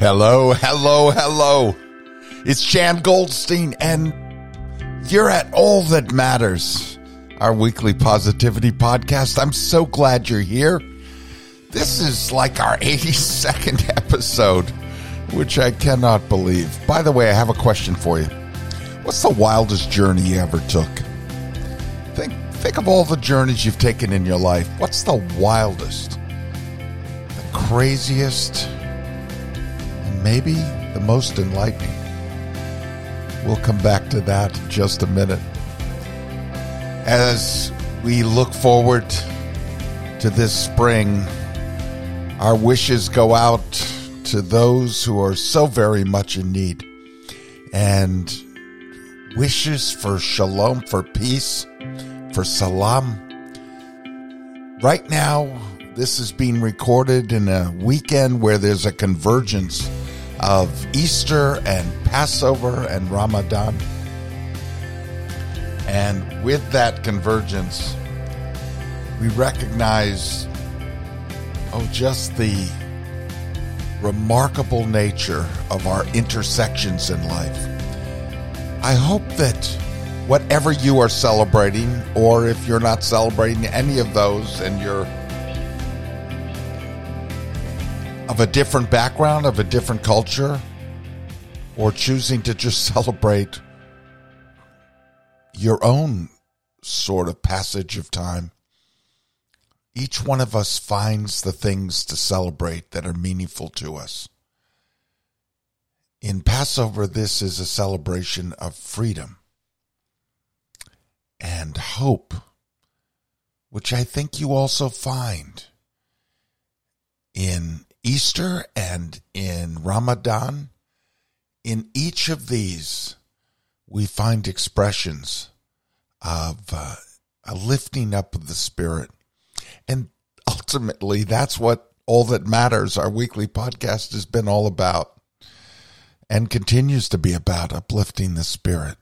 Hello, hello, hello. It's Jan Goldstein, and you're at All That Matters, our weekly positivity podcast. I'm so glad you're here. This is like our 82nd episode, which I cannot believe. By the way, I have a question for you. What's the wildest journey you ever took? Think, think of all the journeys you've taken in your life. What's the wildest, the craziest, maybe the most enlightening? We'll come back to that in just a minute. As we look forward to this spring, our wishes go out to those who are so very much in need. And wishes for shalom, for peace, for salam. Right now, this is being recorded in a weekend where there's a convergence of Easter and Passover and Ramadan. And with that convergence, we recognize, oh, just the remarkable nature of our intersections in life. I hope that whatever you are celebrating, or if you're not celebrating any of those and you're of a different background, of a different culture, or choosing to just celebrate your own sort of passage of time, each one of us finds the things to celebrate that are meaningful to us. In Passover, this is a celebration of freedom and hope, which I think you also find in Easter and in Ramadan. In each of these, we find expressions of uh, a lifting up of the spirit. And ultimately, that's what all that matters. Our weekly podcast has been all about and continues to be about uplifting the spirit.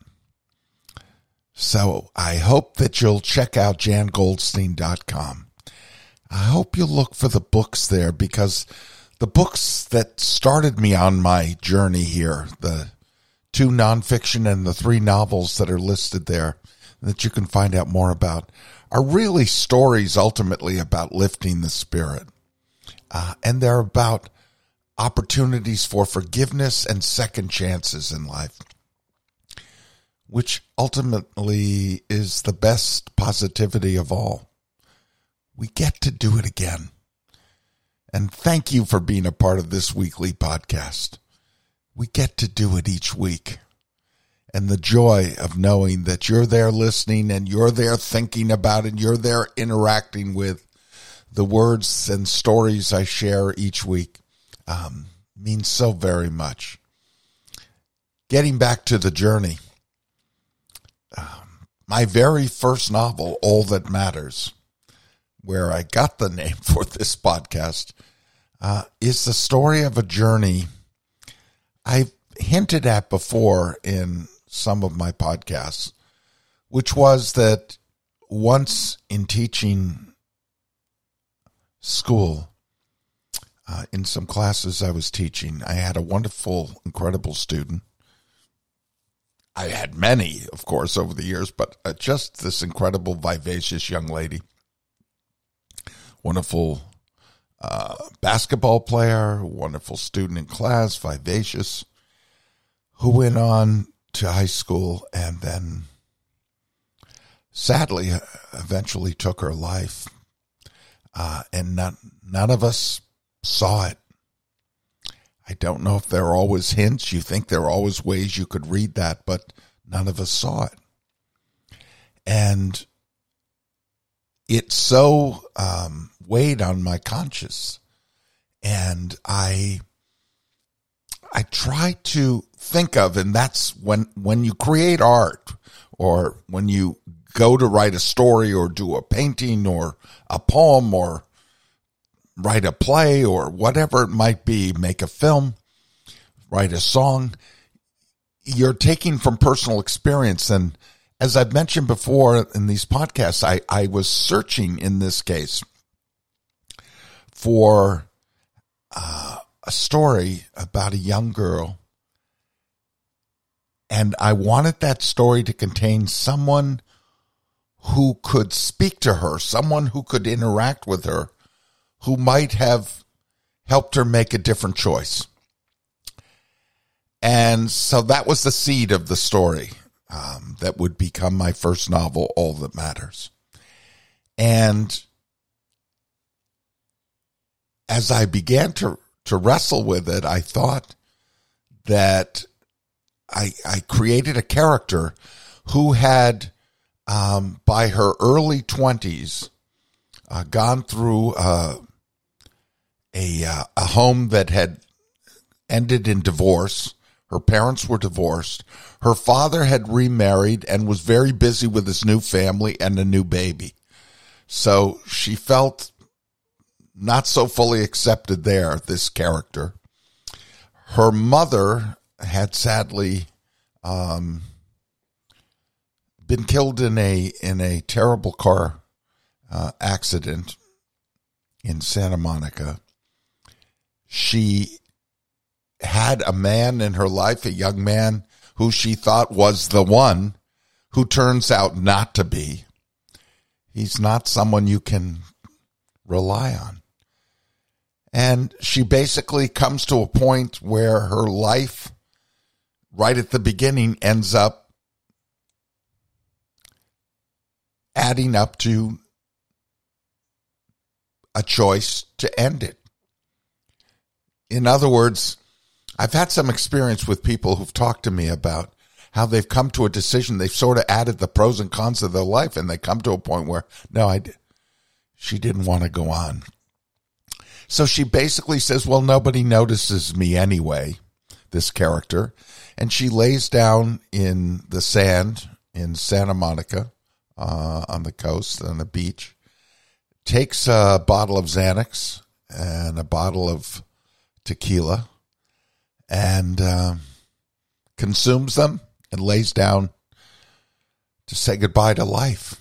So I hope that you'll check out jangoldstein.com. I hope you'll look for the books there because the books that started me on my journey here, the two nonfiction and the three novels that are listed there that you can find out more about, are really stories ultimately about lifting the spirit. Uh, and they're about opportunities for forgiveness and second chances in life, which ultimately is the best positivity of all. We get to do it again. And thank you for being a part of this weekly podcast. We get to do it each week. And the joy of knowing that you're there listening and you're there thinking about it, you're there interacting with the words and stories I share each week um, means so very much. Getting back to the journey, um, my very first novel, All That Matters, where I got the name for this podcast, uh, is the story of a journey I've hinted at before in some of my podcasts, which was that once in teaching school, uh, in some classes I was teaching, I had a wonderful, incredible student. I had many, of course, over the years, but uh, just this incredible, vivacious young lady. Wonderful uh, basketball player, wonderful student in class, vivacious, who went on to high school and then sadly uh, eventually took her life. Uh, and none, none of us saw it. I don't know if there are always hints. You think there are always ways you could read that, but none of us saw it. And it so um, weighed on my conscience, and I I try to think of, and that's when when you create art or when you go to write a story or do a painting or a poem or write a play or whatever it might be, make a film, write a song, you're taking from personal experience. And as I've mentioned before in these podcasts, I, I was searching in this case for uh, a story about a young girl. And I wanted that story to contain someone who could speak to her, someone who could interact with her, who might have helped her make a different choice. And so that was the seed of the story um, that would become my first novel, All That Matters. And as I began to, to wrestle with it, I thought that I, I created a character who had, um, by her early 20s, uh, gone through uh, a, uh, a home that had ended in divorce her parents were divorced. Her father had remarried and was very busy with his new family and a new baby. So she felt not so fully accepted there, this character. Her mother had sadly um, been killed in a in a terrible car uh, accident in Santa Monica. She had a man in her life, a young man who she thought was the one, who turns out not to be. He's not someone you can rely on. And she basically comes to a point where her life, right at the beginning, ends up adding up to a choice to end it. In other words, I've had some experience with people who've talked to me about how they've come to a decision. They've sort of added the pros and cons of their life, and they come to a point where, no, I, she didn't want to go on. So she basically says, well, nobody notices me anyway, this character. And she lays down in the sand in Santa Monica uh, on the coast, on the beach, takes a bottle of Xanax and a bottle of tequila and uh, consumes them and lays down to say goodbye to life.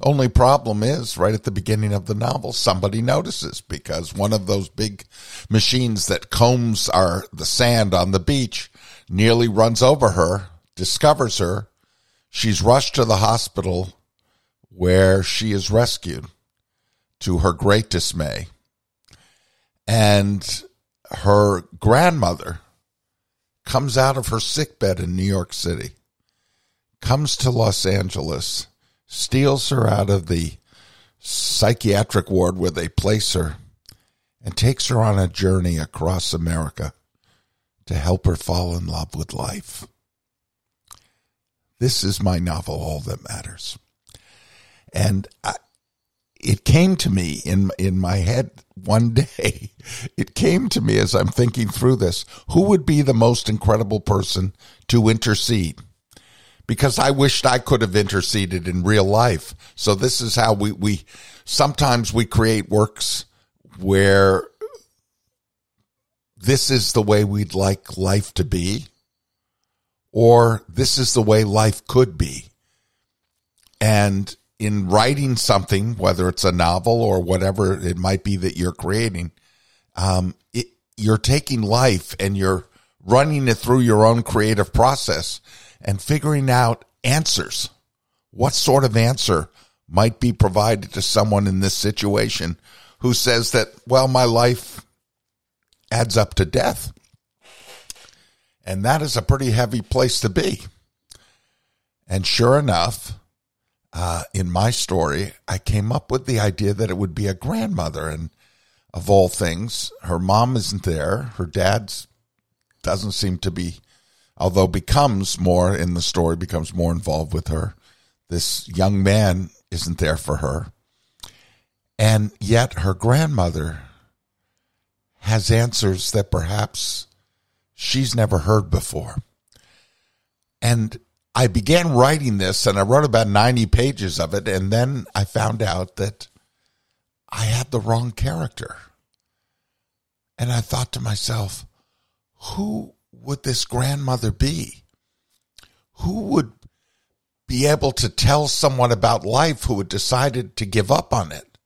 Only problem is, right at the beginning of the novel, somebody notices because one of those big machines that combs our the sand on the beach nearly runs over her, discovers her. She's rushed to the hospital where she is rescued to her great dismay. And her grandmother comes out of her sickbed in New York City, comes to Los Angeles, steals her out of the psychiatric ward where they place her, and takes her on a journey across America to help her fall in love with life. This is my novel, All That Matters. And I, it came to me in in my head one day. It came to me as I'm thinking through this. Who would be the most incredible person to intercede? Because I wished I could have interceded in real life. So this is how we we sometimes we create works where this is the way we'd like life to be or this is the way life could be. And in writing something, whether it's a novel or whatever it might be that you're creating, um, it, you're taking life and you're running it through your own creative process and figuring out answers. What sort of answer might be provided to someone in this situation who says that, well, my life adds up to death. And that is a pretty heavy place to be. And sure enough, uh, in my story, I came up with the idea that it would be a grandmother, and of all things, her mom isn't there. Her dad doesn't seem to be, although becomes more in the story, becomes more involved with her. This young man isn't there for her, and yet her grandmother has answers that perhaps she's never heard before. And I began writing this and I wrote about 90 pages of it. And then I found out that I had the wrong character. And I thought to myself, who would this grandmother be? Who would be able to tell someone about life who had decided to give up on it?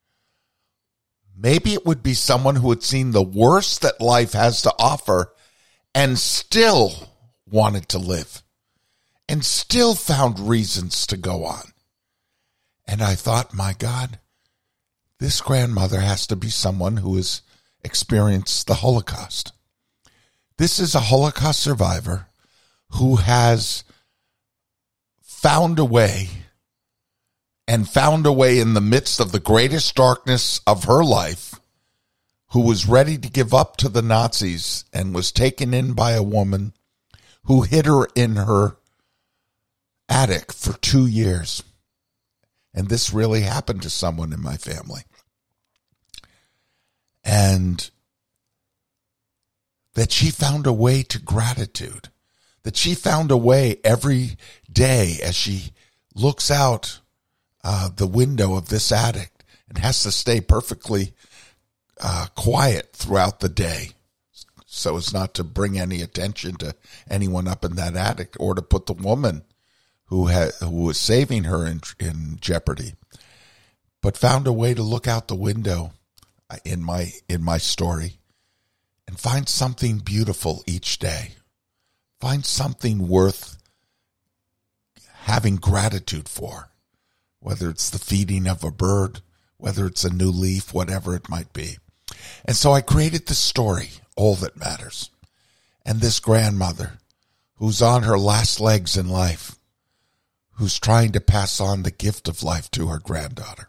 Maybe it would be someone who had seen the worst that life has to offer and still wanted to live and still found reasons to go on. And I thought, my God, this grandmother has to be someone who has experienced the Holocaust. This is a Holocaust survivor who has found a way and found a way in the midst of the greatest darkness of her life, who was ready to give up to the Nazis and was taken in by a woman who hid her in her attic for two years. And this really happened to someone in my family. And that she found a way to gratitude, that she found a way every day as she looks out uh, the window of this attic and has to stay perfectly uh, quiet throughout the day so as not to bring any attention to anyone up in that attic or to put the woman who had who was saving her in in jeopardy but found a way to look out the window uh, in my in my story and find something beautiful each day find something worth having gratitude for whether it's the feeding of a bird, whether it's a new leaf, whatever it might be. And so I created the story, All That Matters. And this grandmother who's on her last legs in life, who's trying to pass on the gift of life to her granddaughter.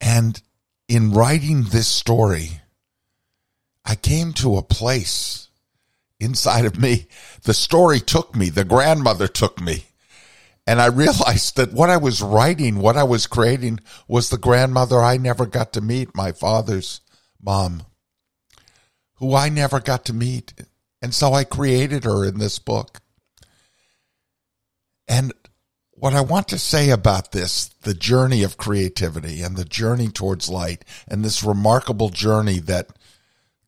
And in writing this story, I came to a place inside of me. The story took me, the grandmother took me and I realized that what I was writing, what I was creating, was the grandmother I never got to meet, my father's mom, who I never got to meet. And so I created her in this book. And what I want to say about this, the journey of creativity and the journey towards light, and this remarkable journey that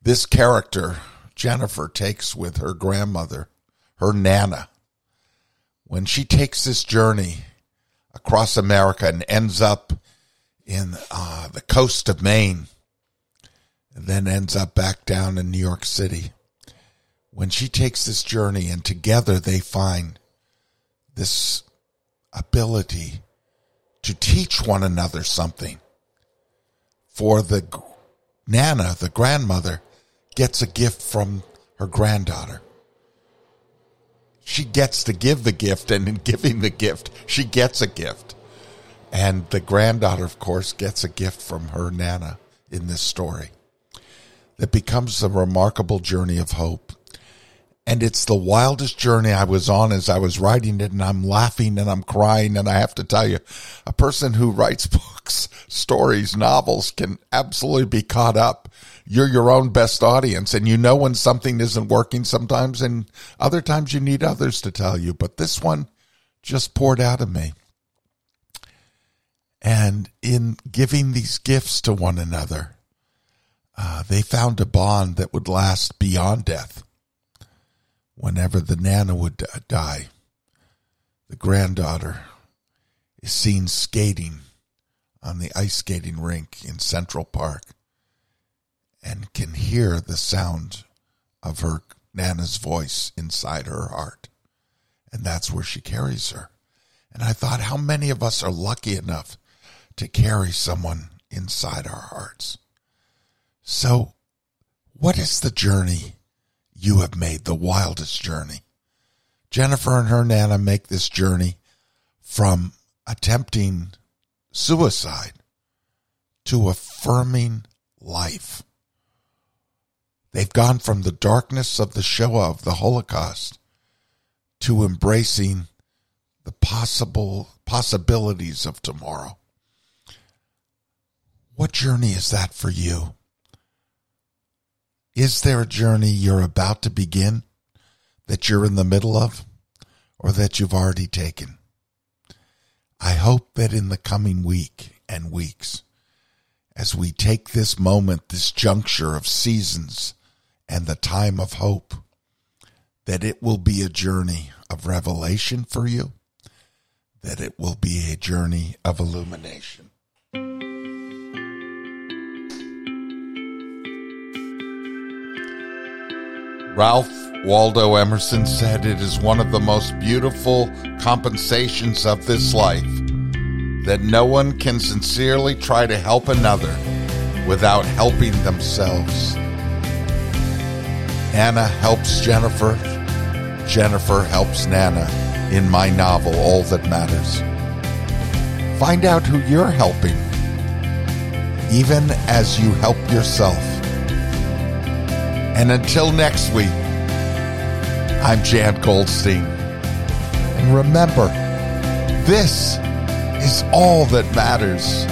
this character, Jennifer, takes with her grandmother, her Nana when she takes this journey across America and ends up in uh, the coast of Maine, and then ends up back down in New York City. When she takes this journey and together they find this ability to teach one another something. For the Nana, the grandmother, gets a gift from her granddaughter she gets to give the gift, and in giving the gift, she gets a gift. And the granddaughter, of course, gets a gift from her Nana in this story that becomes a remarkable journey of hope. And it's the wildest journey I was on as I was writing it, and I'm laughing and I'm crying. And I have to tell you, a person who writes books, stories, novels can absolutely be caught up you're your own best audience and you know when something isn't working sometimes and other times you need others to tell you. But this one just poured out of me. And in giving these gifts to one another, uh, they found a bond that would last beyond death. Whenever the Nana would die, the granddaughter is seen skating on the ice skating rink in Central Park and can hear the sound of her Nana's voice inside her heart. And that's where she carries her. And I thought, how many of us are lucky enough to carry someone inside our hearts? So, what is the journey you have made, the wildest journey? Jennifer and her Nana make this journey from attempting suicide to affirming life. They've gone from the darkness of the Shoah of the Holocaust to embracing the possible possibilities of tomorrow. What journey is that for you? Is there a journey you're about to begin that you're in the middle of or that you've already taken? I hope that in the coming week and weeks, as we take this moment, this juncture of seasons, and the time of hope, that it will be a journey of revelation for you, that it will be a journey of illumination. Ralph Waldo Emerson said it is one of the most beautiful compensations of this life that no one can sincerely try to help another without helping themselves. Nana helps Jennifer. Jennifer helps Nana in my novel, All That Matters. Find out who you're helping, even as you help yourself. And until next week, I'm Jan Goldstein. And remember, this is all that matters.